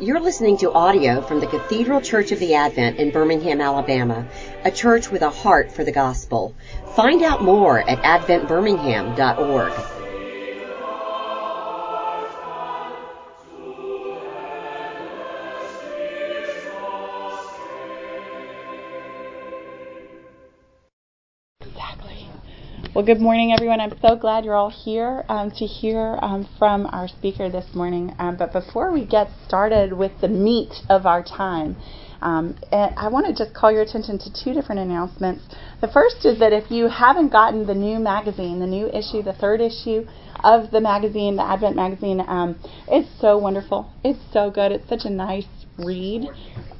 You're listening to audio from the Cathedral Church of the Advent in Birmingham, Alabama, a church with a heart for the gospel. Find out more at adventbirmingham.org. Well, good morning, everyone. I'm so glad you're all here um, to hear um, from our speaker this morning. Um, but before we get started with the meat of our time, um, eh, I want to just call your attention to two different announcements. The first is that if you haven't gotten the new magazine, the new issue, the third issue of the magazine, the Advent magazine, um, it's so wonderful. It's so good. It's such a nice read.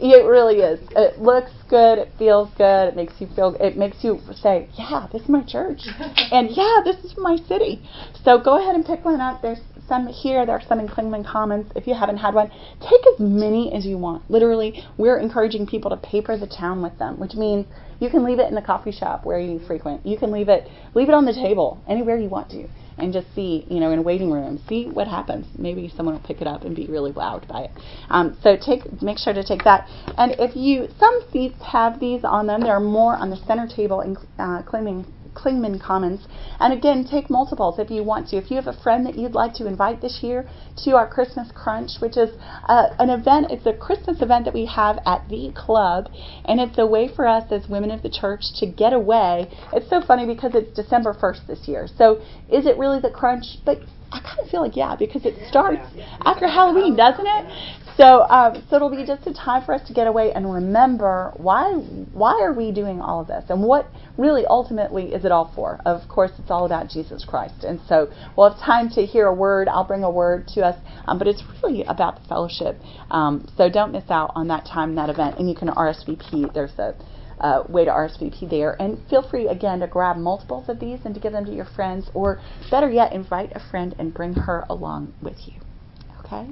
It really is. It looks good. It feels good. It makes you feel. It makes you say, "Yeah, this is my church," and "Yeah, this is my city." So go ahead and pick one up. There's some here. There are some in Clingman Commons. If you haven't had one, take as many as you want. Literally, we're encouraging people to paper the town with them, which means you can leave it in the coffee shop where you frequent. You can leave it leave it on the table anywhere you want to and just see, you know, in a waiting room, see what happens. Maybe someone will pick it up and be really wowed by it. Um, so take, make sure to take that. And if you, some seats have these on them. There are more on the center table in uh, Clingman, Clingman Commons. And again, take multiples if you want to. If you have a friend that you'd like to invite this year to our Christmas Crunch, which is uh, an event, it's a Christmas event that we have at the club, and it's a way for us as women of the church to get away. It's so funny because it's December 1st this year. So is it really the crunch? But I kind of feel like yeah, because it starts after Halloween, doesn't it? So, um, so it'll be just a time for us to get away and remember why why are we doing all of this, and what really ultimately is it all for? Of course, it's all about Jesus Christ, and so we'll have time to hear a word. I'll bring a word to us, um, but it's really about the fellowship. Um, so don't miss out on that time, that event, and you can RSVP. There's a uh, way to RSVP there. And feel free again to grab multiples of these and to give them to your friends, or better yet, invite a friend and bring her along with you. Okay?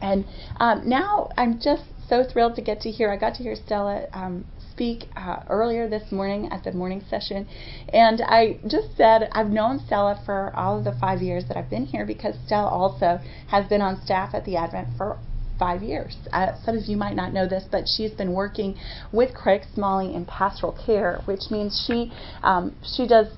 And um, now I'm just so thrilled to get to hear. I got to hear Stella um, speak uh, earlier this morning at the morning session, and I just said I've known Stella for all of the five years that I've been here because Stella also has been on staff at the Advent for five years. Uh, some of you might not know this, but she's been working with Craig Smalley in pastoral care, which means she um, she does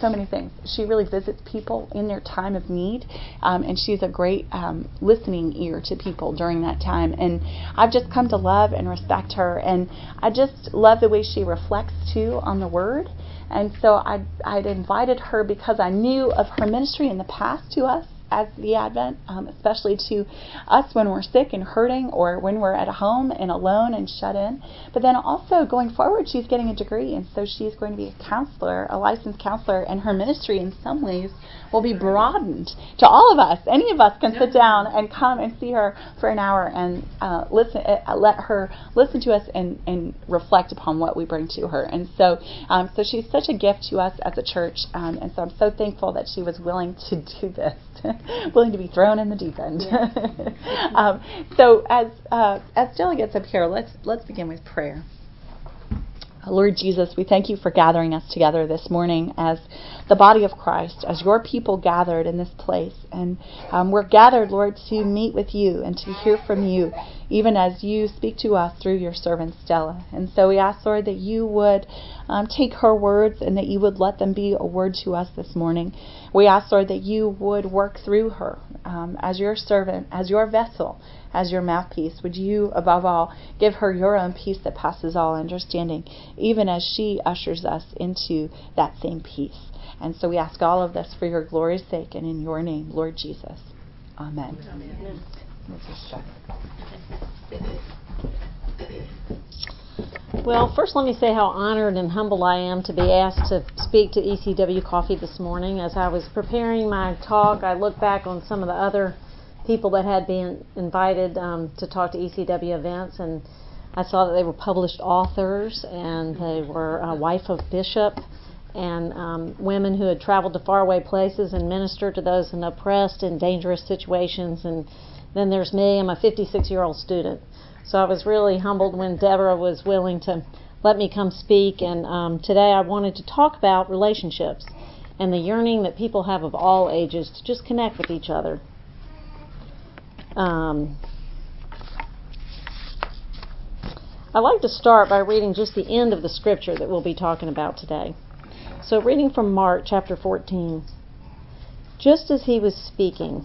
so many things. She really visits people in their time of need, um, and she's a great um, listening ear to people during that time. And I've just come to love and respect her, and I just love the way she reflects too on the Word. And so I'd, I'd invited her because I knew of her ministry in the past to us as the Advent, um, especially to us when we're sick and hurting or when we're at home and alone and shut in. But then also going forward, she's getting a degree, and so she's going to be a counselor, a licensed counselor, and her ministry in some ways will be broadened to all of us. Any of us can sit down and come and see her for an hour and uh, listen, uh, let her listen to us and, and reflect upon what we bring to her. And so, um, so she's such a gift to us as a church, um, and so I'm so thankful that she was willing to do this. willing to be thrown in the deep end. um, so as uh, as Stella gets up here, let's let's begin with prayer. Lord Jesus, we thank you for gathering us together this morning as the body of Christ, as your people gathered in this place. And um, we're gathered, Lord, to meet with you and to hear from you, even as you speak to us through your servant Stella. And so we ask, Lord, that you would um, take her words and that you would let them be a word to us this morning. We ask, Lord, that you would work through her um, as your servant, as your vessel as your mouthpiece. Would you, above all, give her your own peace that passes all understanding, even as she ushers us into that same peace. And so we ask all of this for your glory's sake and in your name, Lord Jesus. Amen. Amen. Well, first, let me say how honored and humbled I am to be asked to speak to ECW Coffee this morning. As I was preparing my talk, I looked back on some of the other people that had been invited um, to talk to ECW events, and I saw that they were published authors and they were a wife of bishop and um, women who had traveled to faraway places and ministered to those in oppressed and dangerous situations. And then there's me. I'm a 56 year old student. So I was really humbled when Deborah was willing to let me come speak. And um, today I wanted to talk about relationships and the yearning that people have of all ages to just connect with each other. Um, I'd like to start by reading just the end of the scripture that we'll be talking about today. So, reading from Mark chapter 14. Just as he was speaking,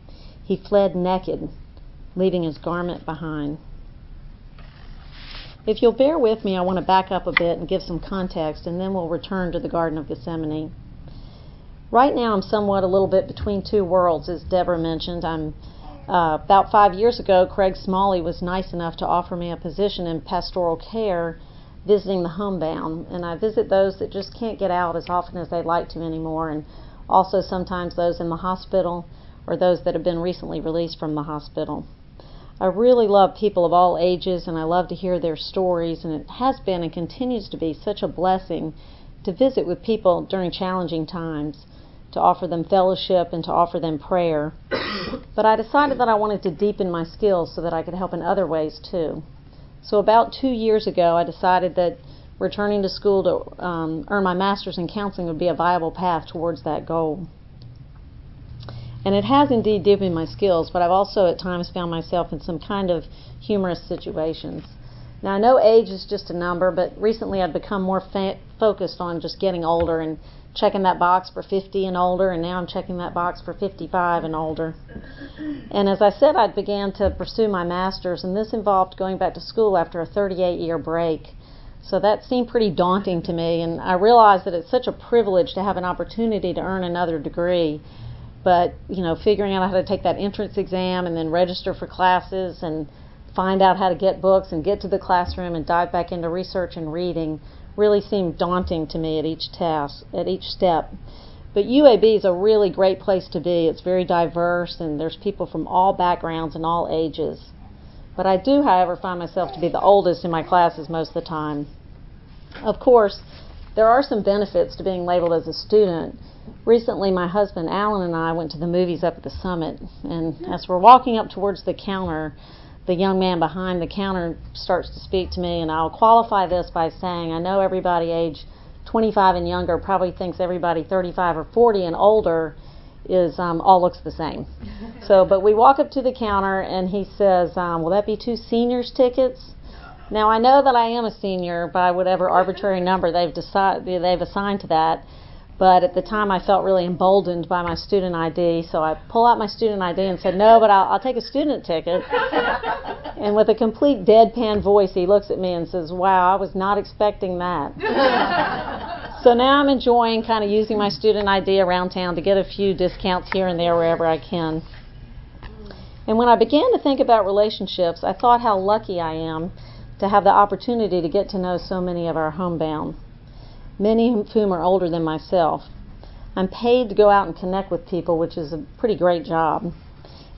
He fled naked, leaving his garment behind. If you'll bear with me, I want to back up a bit and give some context, and then we'll return to the Garden of Gethsemane. Right now, I'm somewhat a little bit between two worlds, as Deborah mentioned. I'm uh, about five years ago, Craig Smalley was nice enough to offer me a position in pastoral care, visiting the homebound, and I visit those that just can't get out as often as they'd like to anymore, and also sometimes those in the hospital or those that have been recently released from the hospital. I really love people of all ages and I love to hear their stories, and it has been and continues to be such a blessing to visit with people during challenging times, to offer them fellowship and to offer them prayer. but I decided that I wanted to deepen my skills so that I could help in other ways too. So, about two years ago, I decided that returning to school to um, earn my master's in counseling would be a viable path towards that goal. And it has indeed deepened my skills, but I've also at times found myself in some kind of humorous situations. Now, I know age is just a number, but recently I've become more fa- focused on just getting older and checking that box for 50 and older, and now I'm checking that box for 55 and older. And as I said, I began to pursue my master's, and this involved going back to school after a 38 year break. So that seemed pretty daunting to me, and I realized that it's such a privilege to have an opportunity to earn another degree but you know figuring out how to take that entrance exam and then register for classes and find out how to get books and get to the classroom and dive back into research and reading really seemed daunting to me at each task at each step. But UAB is a really great place to be. It's very diverse and there's people from all backgrounds and all ages. But I do however find myself to be the oldest in my classes most of the time. Of course there are some benefits to being labeled as a student recently my husband Alan and I went to the movies up at the summit and as we're walking up towards the counter the young man behind the counter starts to speak to me and I'll qualify this by saying I know everybody age 25 and younger probably thinks everybody 35 or 40 and older is um, all looks the same. So, but we walk up to the counter and he says, um, "Will that be two seniors tickets?" Now I know that I am a senior by whatever arbitrary number they've decided they've assigned to that, but at the time, I felt really emboldened by my student ID, so I pull out my student ID and said, "No, but I'll, I'll take a student ticket." and with a complete deadpan voice, he looks at me and says, "Wow, I was not expecting that." so now I'm enjoying kind of using my student ID around town to get a few discounts here and there wherever I can. And when I began to think about relationships, I thought how lucky I am to have the opportunity to get to know so many of our homebound many of whom are older than myself. I'm paid to go out and connect with people, which is a pretty great job.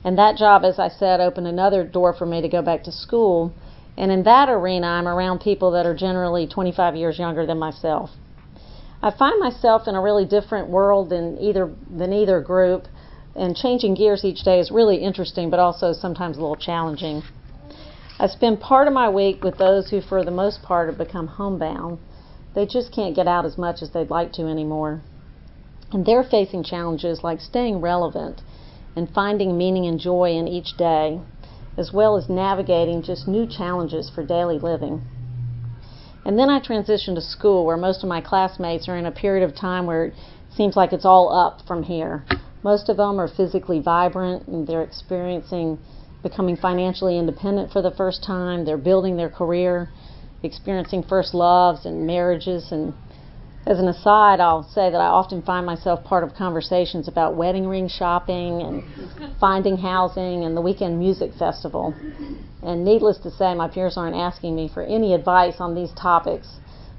And that job, as I said, opened another door for me to go back to school. And in that arena, I'm around people that are generally 25 years younger than myself. I find myself in a really different world than either than either group, and changing gears each day is really interesting, but also sometimes a little challenging. I spend part of my week with those who, for the most part, have become homebound they just can't get out as much as they'd like to anymore. And they're facing challenges like staying relevant and finding meaning and joy in each day, as well as navigating just new challenges for daily living. And then I transitioned to school where most of my classmates are in a period of time where it seems like it's all up from here. Most of them are physically vibrant and they're experiencing becoming financially independent for the first time. They're building their career experiencing first loves and marriages and as an aside, I'll say that I often find myself part of conversations about wedding ring shopping and finding housing and the weekend music festival. And needless to say, my peers aren't asking me for any advice on these topics,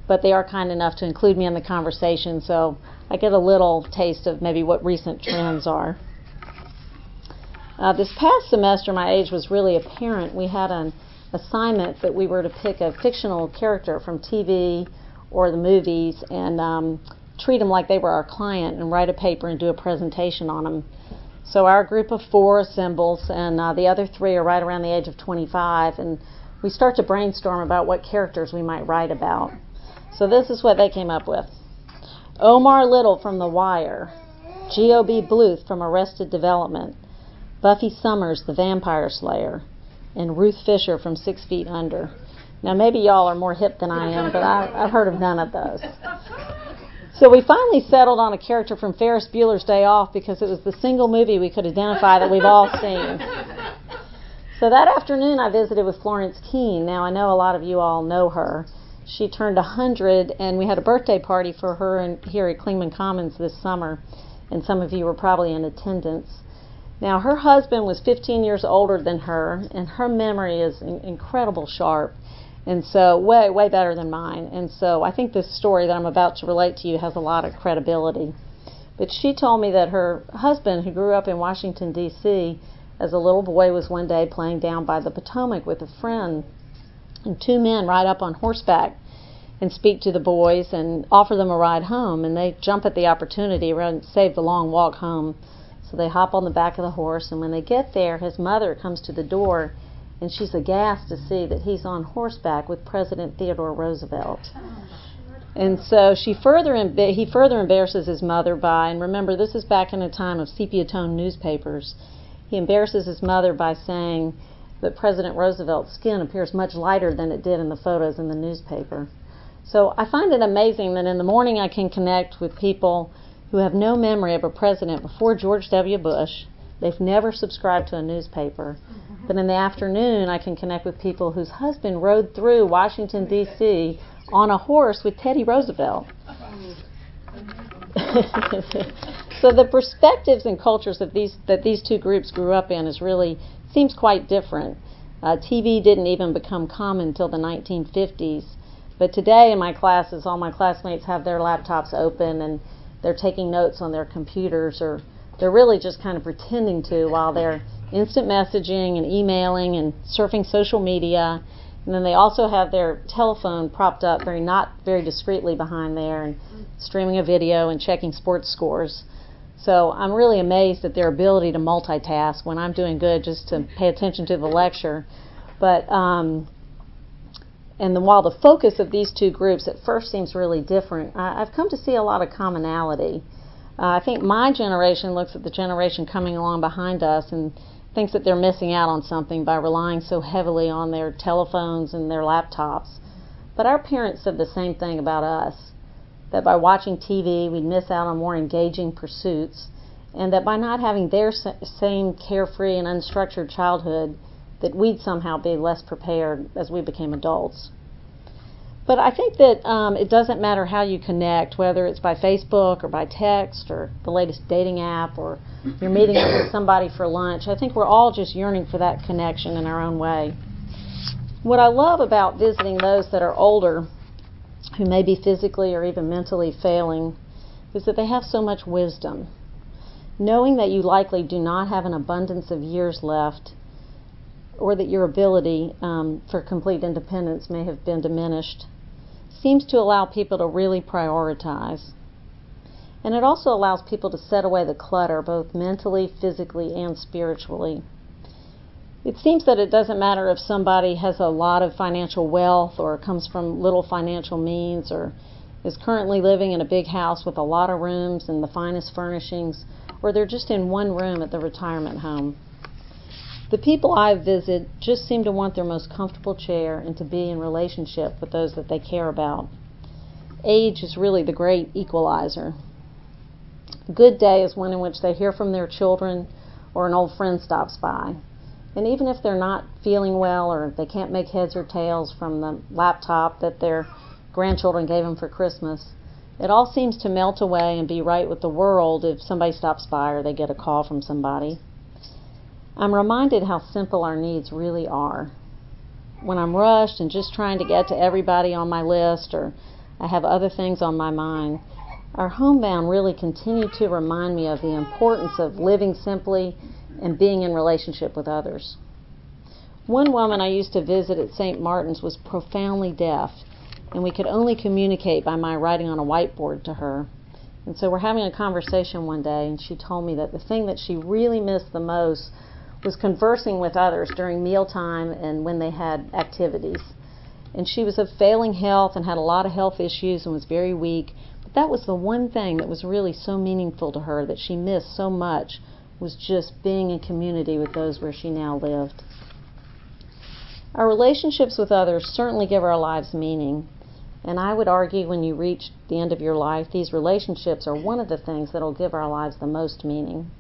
but they are kind enough to include me in the conversation, so I get a little taste of maybe what recent trends are. Uh, this past semester, my age was really apparent. We had an assignment that we were to pick a fictional character from TV or the movies and um, treat them like they were our client and write a paper and do a presentation on them. So our group of four assembles, and uh, the other three are right around the age of 25, and we start to brainstorm about what characters we might write about. So this is what they came up with Omar Little from The Wire, G.O.B. Bluth from Arrested Development, Buffy Summers, the Vampire Slayer, and Ruth Fisher from Six Feet Under. Now, maybe y'all are more hip than I am, but I, I've heard of none of those. So we finally settled on a character from Ferris Bueller's Day Off because it was the single movie we could identify that we've all seen. So that afternoon, I visited with Florence Keene. Now, I know a lot of you all know her. She turned 100, and we had a birthday party for her in, here at Clingman Commons this summer, and some of you were probably in attendance. Now, her husband was 15 years older than her, and her memory is in, incredible sharp. And so, way, way better than mine. And so, I think this story that I'm about to relate to you has a lot of credibility. But she told me that her husband, who grew up in Washington, D.C., as a little boy, was one day playing down by the Potomac with a friend. And two men ride up on horseback and speak to the boys and offer them a ride home. And they jump at the opportunity and save the long walk home. So they hop on the back of the horse. And when they get there, his mother comes to the door and she's aghast to see that he's on horseback with President Theodore Roosevelt. Oh, and so she further he further embarrasses his mother by, and remember this is back in a time of sepia tone newspapers. He embarrasses his mother by saying that President Roosevelt's skin appears much lighter than it did in the photos in the newspaper. So I find it amazing that in the morning I can connect with people who have no memory of a president before George W. Bush. They've never subscribed to a newspaper. But in the afternoon, I can connect with people whose husband rode through Washington, D.C. on a horse with Teddy Roosevelt. so the perspectives and cultures of these that these two groups grew up in is really seems quite different. Uh, TV didn't even become common until the 1950s, but today in my classes, all my classmates have their laptops open and they're taking notes on their computers, or they're really just kind of pretending to while they're instant messaging and emailing and surfing social media. And then they also have their telephone propped up very not very discreetly behind there and streaming a video and checking sports scores. So I'm really amazed at their ability to multitask when I'm doing good just to pay attention to the lecture. But um, and then while the focus of these two groups at first seems really different, I, I've come to see a lot of commonality. Uh, I think my generation looks at the generation coming along behind us and thinks that they're missing out on something by relying so heavily on their telephones and their laptops. But our parents said the same thing about us that by watching TV, we'd miss out on more engaging pursuits, and that by not having their same carefree and unstructured childhood, that we'd somehow be less prepared as we became adults. But I think that um, it doesn't matter how you connect, whether it's by Facebook or by text or the latest dating app or you're meeting up with somebody for lunch. I think we're all just yearning for that connection in our own way. What I love about visiting those that are older, who may be physically or even mentally failing, is that they have so much wisdom. Knowing that you likely do not have an abundance of years left, or that your ability um, for complete independence may have been diminished seems to allow people to really prioritize. And it also allows people to set away the clutter, both mentally, physically, and spiritually. It seems that it doesn't matter if somebody has a lot of financial wealth or comes from little financial means or is currently living in a big house with a lot of rooms and the finest furnishings, or they're just in one room at the retirement home. The people I visit just seem to want their most comfortable chair and to be in relationship with those that they care about. Age is really the great equalizer. A good day is one in which they hear from their children or an old friend stops by. And even if they're not feeling well or they can't make heads or tails from the laptop that their grandchildren gave them for Christmas, It all seems to melt away and be right with the world if somebody stops by or they get a call from somebody. I'm reminded how simple our needs really are. When I'm rushed and just trying to get to everybody on my list or I have other things on my mind, our homebound really continue to remind me of the importance of living simply and being in relationship with others. One woman I used to visit at St. Martin's was profoundly deaf, and we could only communicate by my writing on a whiteboard to her. And so we're having a conversation one day, and she told me that the thing that she really missed the most was conversing with others during mealtime and when they had activities. And she was of failing health and had a lot of health issues and was very weak. But that was the one thing that was really so meaningful to her that she missed so much was just being in community with those where she now lived. Our relationships with others certainly give our lives meaning. And I would argue when you reach the end of your life, these relationships are one of the things that will give our lives the most meaning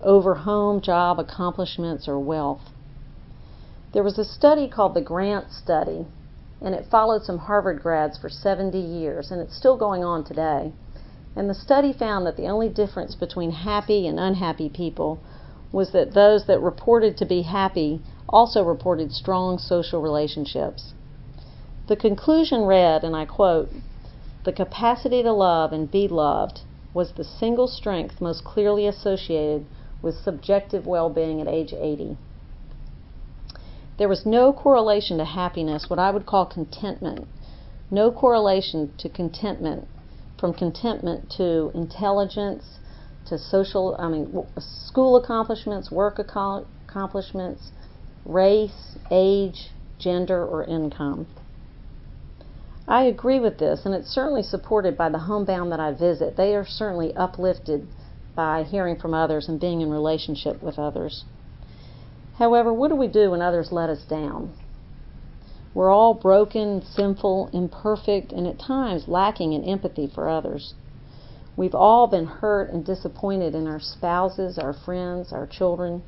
over home, job, accomplishments, or wealth. There was a study called the Grant Study, and it followed some Harvard grads for 70 years, and it's still going on today. And the study found that the only difference between happy and unhappy people was that those that reported to be happy also reported strong social relationships. The conclusion read, and I quote, the capacity to love and be loved was the single strength most clearly associated with subjective well being at age 80. There was no correlation to happiness, what I would call contentment, no correlation to contentment, from contentment to intelligence, to social, I mean, school accomplishments, work accomplishments, race, age, gender, or income. I agree with this, and it's certainly supported by the homebound that I visit. They are certainly uplifted by hearing from others and being in relationship with others. However, what do we do when others let us down? We're all broken, sinful, imperfect, and at times lacking in empathy for others. We've all been hurt and disappointed in our spouses, our friends, our children.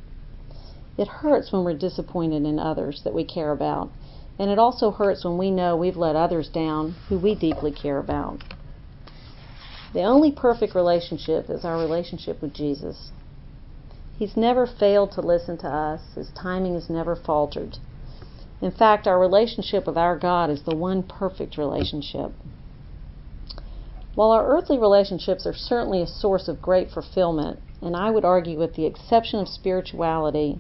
It hurts when we're disappointed in others that we care about, and it also hurts when we know we've let others down who we deeply care about. The only perfect relationship is our relationship with Jesus. He's never failed to listen to us, His timing has never faltered. In fact, our relationship with our God is the one perfect relationship. While our earthly relationships are certainly a source of great fulfillment, and I would argue, with the exception of spirituality,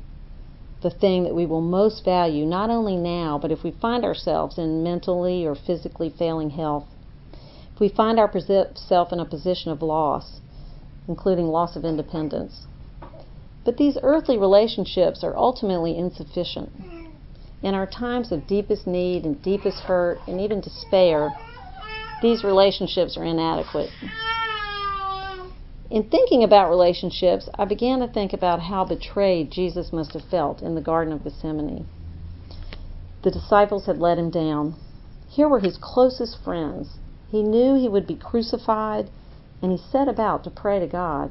the thing that we will most value, not only now, but if we find ourselves in mentally or physically failing health, if we find ourselves in a position of loss, including loss of independence. But these earthly relationships are ultimately insufficient. In our times of deepest need and deepest hurt and even despair, these relationships are inadequate. In thinking about relationships, I began to think about how betrayed Jesus must have felt in the Garden of Gethsemane. The disciples had let him down. Here were his closest friends. He knew he would be crucified, and he set about to pray to God.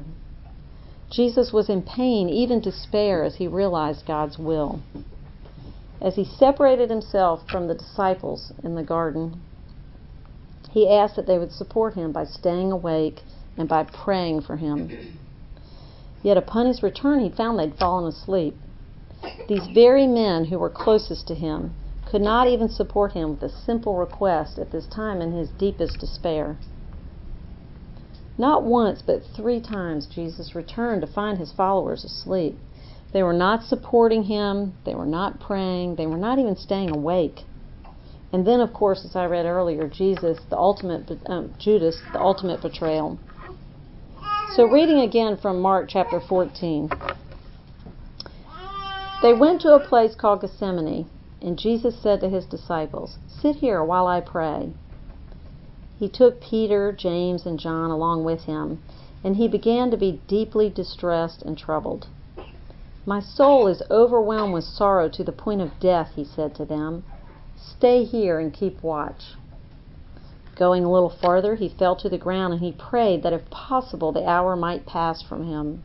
Jesus was in pain, even despair, as he realized God's will. As he separated himself from the disciples in the garden, he asked that they would support him by staying awake and by praying for him. Yet upon his return, he found they'd fallen asleep. These very men who were closest to him could not even support him with a simple request at this time in his deepest despair. Not once, but three times, Jesus returned to find his followers asleep. They were not supporting him, they were not praying, they were not even staying awake. And then, of course, as I read earlier, Jesus, the ultimate, um, Judas, the ultimate betrayal. So, reading again from Mark chapter 14. They went to a place called Gethsemane, and Jesus said to his disciples, Sit here while I pray. He took Peter, James, and John along with him, and he began to be deeply distressed and troubled. My soul is overwhelmed with sorrow to the point of death, he said to them. Stay here and keep watch. Going a little farther, he fell to the ground and he prayed that if possible the hour might pass from him.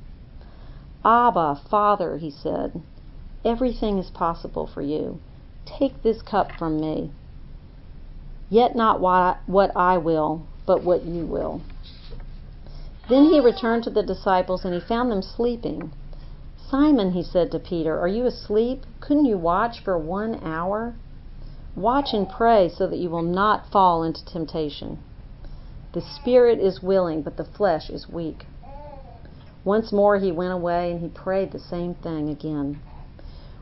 Abba, Father, he said, everything is possible for you. Take this cup from me. Yet not what I will, but what you will. Then he returned to the disciples and he found them sleeping. Simon, he said to Peter, are you asleep? Couldn't you watch for one hour? Watch and pray so that you will not fall into temptation. The spirit is willing, but the flesh is weak. Once more he went away and he prayed the same thing again.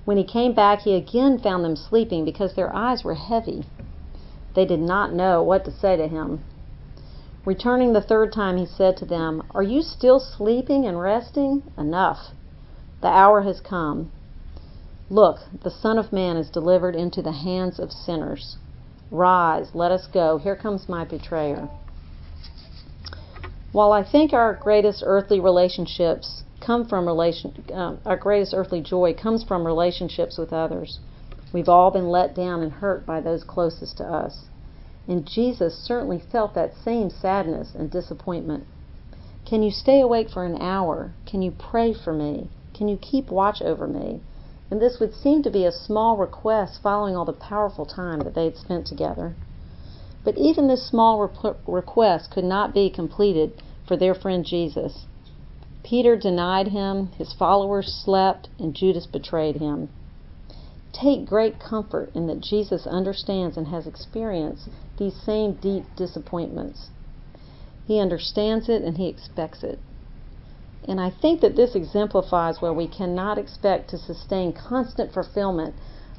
When he came back, he again found them sleeping because their eyes were heavy. They did not know what to say to him. Returning the third time, he said to them, Are you still sleeping and resting? Enough. The hour has come. Look, the Son of Man is delivered into the hands of sinners. Rise, let us go. Here comes my betrayer. While I think our greatest earthly relationships come from relation, uh, our greatest earthly joy comes from relationships with others. We've all been let down and hurt by those closest to us. And Jesus certainly felt that same sadness and disappointment. Can you stay awake for an hour? Can you pray for me? Can you keep watch over me? And this would seem to be a small request following all the powerful time that they had spent together. But even this small re- request could not be completed for their friend Jesus. Peter denied him, his followers slept, and Judas betrayed him. Take great comfort in that Jesus understands and has experienced these same deep disappointments. He understands it and he expects it. And I think that this exemplifies where we cannot expect to sustain constant fulfillment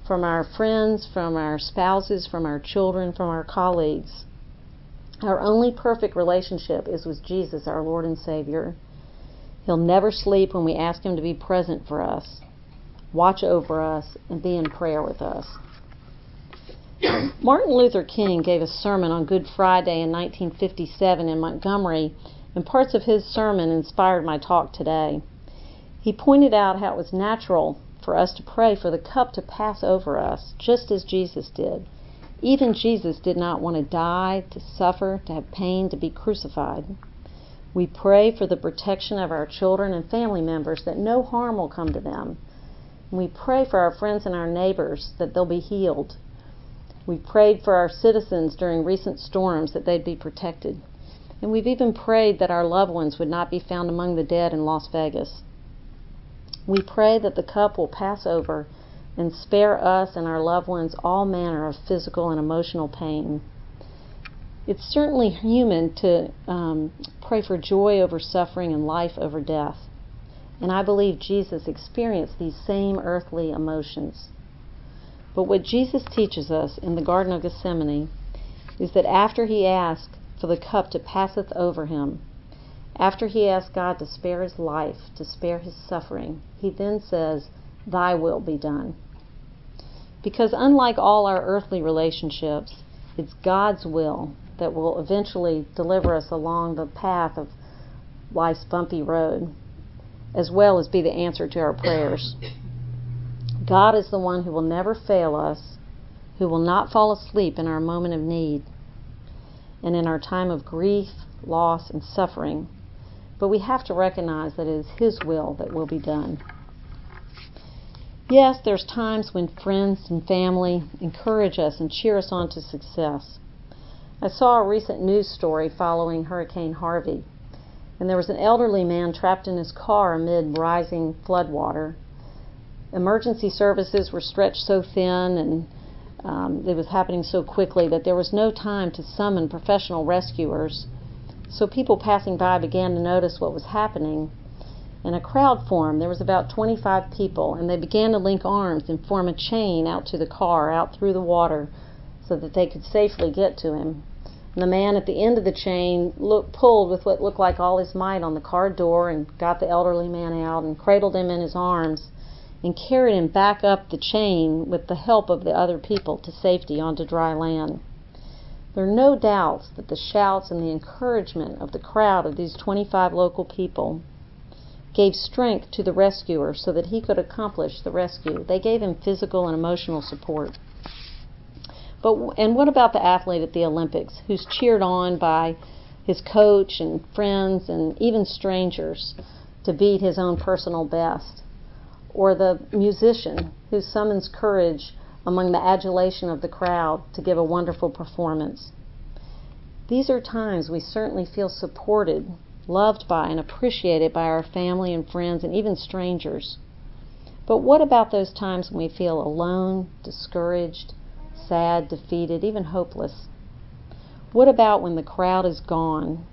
from our friends, from our spouses, from our children, from our colleagues. Our only perfect relationship is with Jesus, our Lord and Savior. He'll never sleep when we ask Him to be present for us, watch over us, and be in prayer with us. Martin Luther King gave a sermon on Good Friday in 1957 in Montgomery and parts of his sermon inspired my talk today. He pointed out how it was natural for us to pray for the cup to pass over us, just as Jesus did. Even Jesus did not want to die, to suffer, to have pain, to be crucified. We pray for the protection of our children and family members that no harm will come to them. We pray for our friends and our neighbors that they'll be healed. We prayed for our citizens during recent storms that they'd be protected. And we've even prayed that our loved ones would not be found among the dead in Las Vegas. We pray that the cup will pass over and spare us and our loved ones all manner of physical and emotional pain. It's certainly human to um, pray for joy over suffering and life over death. And I believe Jesus experienced these same earthly emotions. But what Jesus teaches us in the Garden of Gethsemane is that after he asked, for the cup to passeth over him. After he asks God to spare his life, to spare his suffering, he then says, Thy will be done. Because unlike all our earthly relationships, it's God's will that will eventually deliver us along the path of life's bumpy road, as well as be the answer to our prayers. God is the one who will never fail us, who will not fall asleep in our moment of need and in our time of grief, loss, and suffering. But we have to recognize that it is His will that will be done. Yes, there's times when friends and family encourage us and cheer us on to success. I saw a recent news story following Hurricane Harvey, and there was an elderly man trapped in his car amid rising floodwater. Emergency services were stretched so thin and um, it was happening so quickly that there was no time to summon professional rescuers. So people passing by began to notice what was happening. And a crowd formed. There was about 25 people, and they began to link arms and form a chain out to the car, out through the water, so that they could safely get to him. The man at the end of the chain pulled with what looked like all his might on the car door and got the elderly man out and cradled him in his arms and carried him back up the chain with the help of the other people to safety onto dry land. There are no doubts that the shouts and the encouragement of the crowd of these 25 local people gave strength to the rescuer so that he could accomplish the rescue. They gave him physical and emotional support. But and what about the athlete at the Olympics who's cheered on by his coach and friends and even strangers to beat his own personal best? or the musician who summons courage among the adulation of the crowd to give a wonderful performance. These are times we certainly feel supported, loved by, and appreciated by our family and friends and even strangers. But what about those times when we feel alone, discouraged, sad, defeated, even hopeless? What about when the crowd is gone,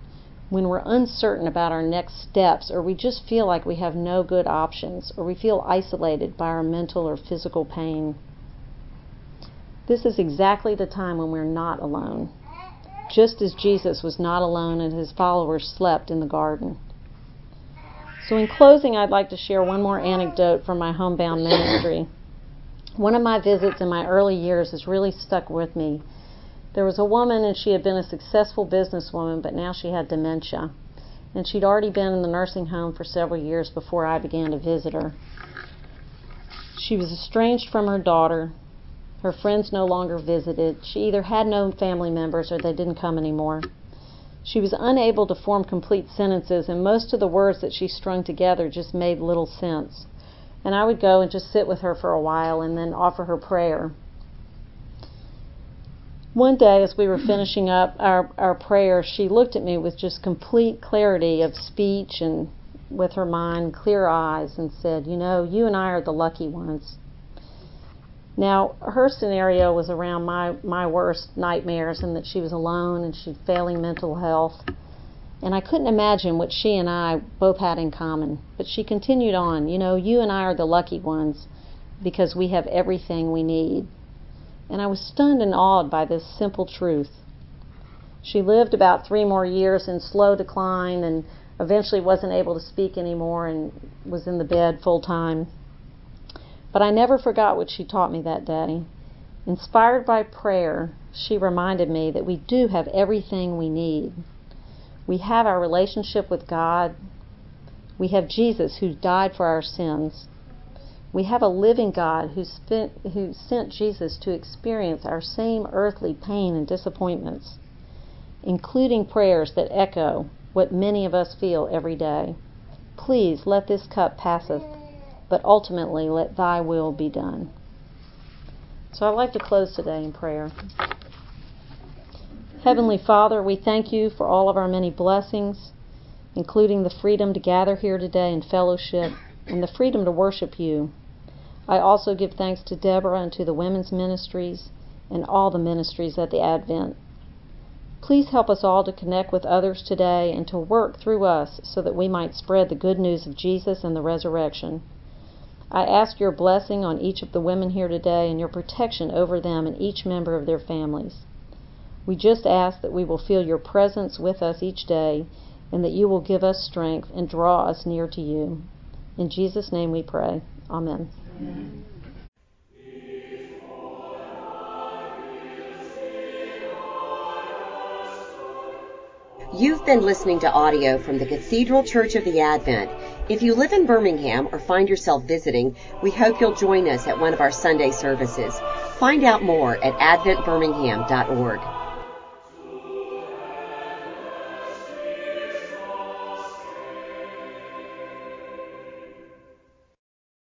when we're uncertain about our next steps, or we just feel like we have no good options, or we feel isolated by our mental or physical pain? This is exactly the time when we're not alone, just as Jesus was not alone and his followers slept in the garden. So, in closing, I'd like to share one more anecdote from my homebound ministry. One of my visits in my early years has really stuck with me. There was a woman, and she had been a successful businesswoman, but now she had dementia. And she'd already been in the nursing home for several years before I began to visit her. She was estranged from her daughter. Her friends no longer visited. She either had no family members or they didn't come anymore. She was unable to form complete sentences, and most of the words that she strung together just made little sense. And I would go and just sit with her for a while and then offer her prayer. One day, as we were finishing up our, our prayer, she looked at me with just complete clarity of speech and with her mind, clear eyes, and said, You know, you and I are the lucky ones. Now, her scenario was around my, my worst nightmares and that she was alone and she had failing mental health. And I couldn't imagine what she and I both had in common. But she continued on, you know, you and I are the lucky ones because we have everything we need. And I was stunned and awed by this simple truth. She lived about three more years in slow decline and eventually wasn't able to speak anymore and was in the bed full time. But I never forgot what she taught me that day. Inspired by prayer, she reminded me that we do have everything we need. We have our relationship with God. We have Jesus who died for our sins. We have a living God who, spent, who sent Jesus to experience our same earthly pain and disappointments, including prayers that echo what many of us feel every day. Please let this cup passeth but ultimately let thy will be done. So I'd like to close today in prayer. Heavenly Father, we thank you for all of our many blessings, including the freedom to gather here today in fellowship and the freedom to worship you. I also give thanks to Deborah and to the women's ministries and all the ministries at the Advent. Please help us all to connect with others today and to work through us so that we might spread the good news of Jesus and the resurrection. I ask your blessing on each of the women here today and your protection over them and each member of their families. We just ask that we will feel your presence with us each day and that you will give us strength and draw us near to you. In Jesus' name we pray. Amen. Amen. You've been listening to audio from the Cathedral Church of the Advent. If you live in Birmingham or find yourself visiting, we hope you'll join us at one of our Sunday services. Find out more at adventbirmingham.org.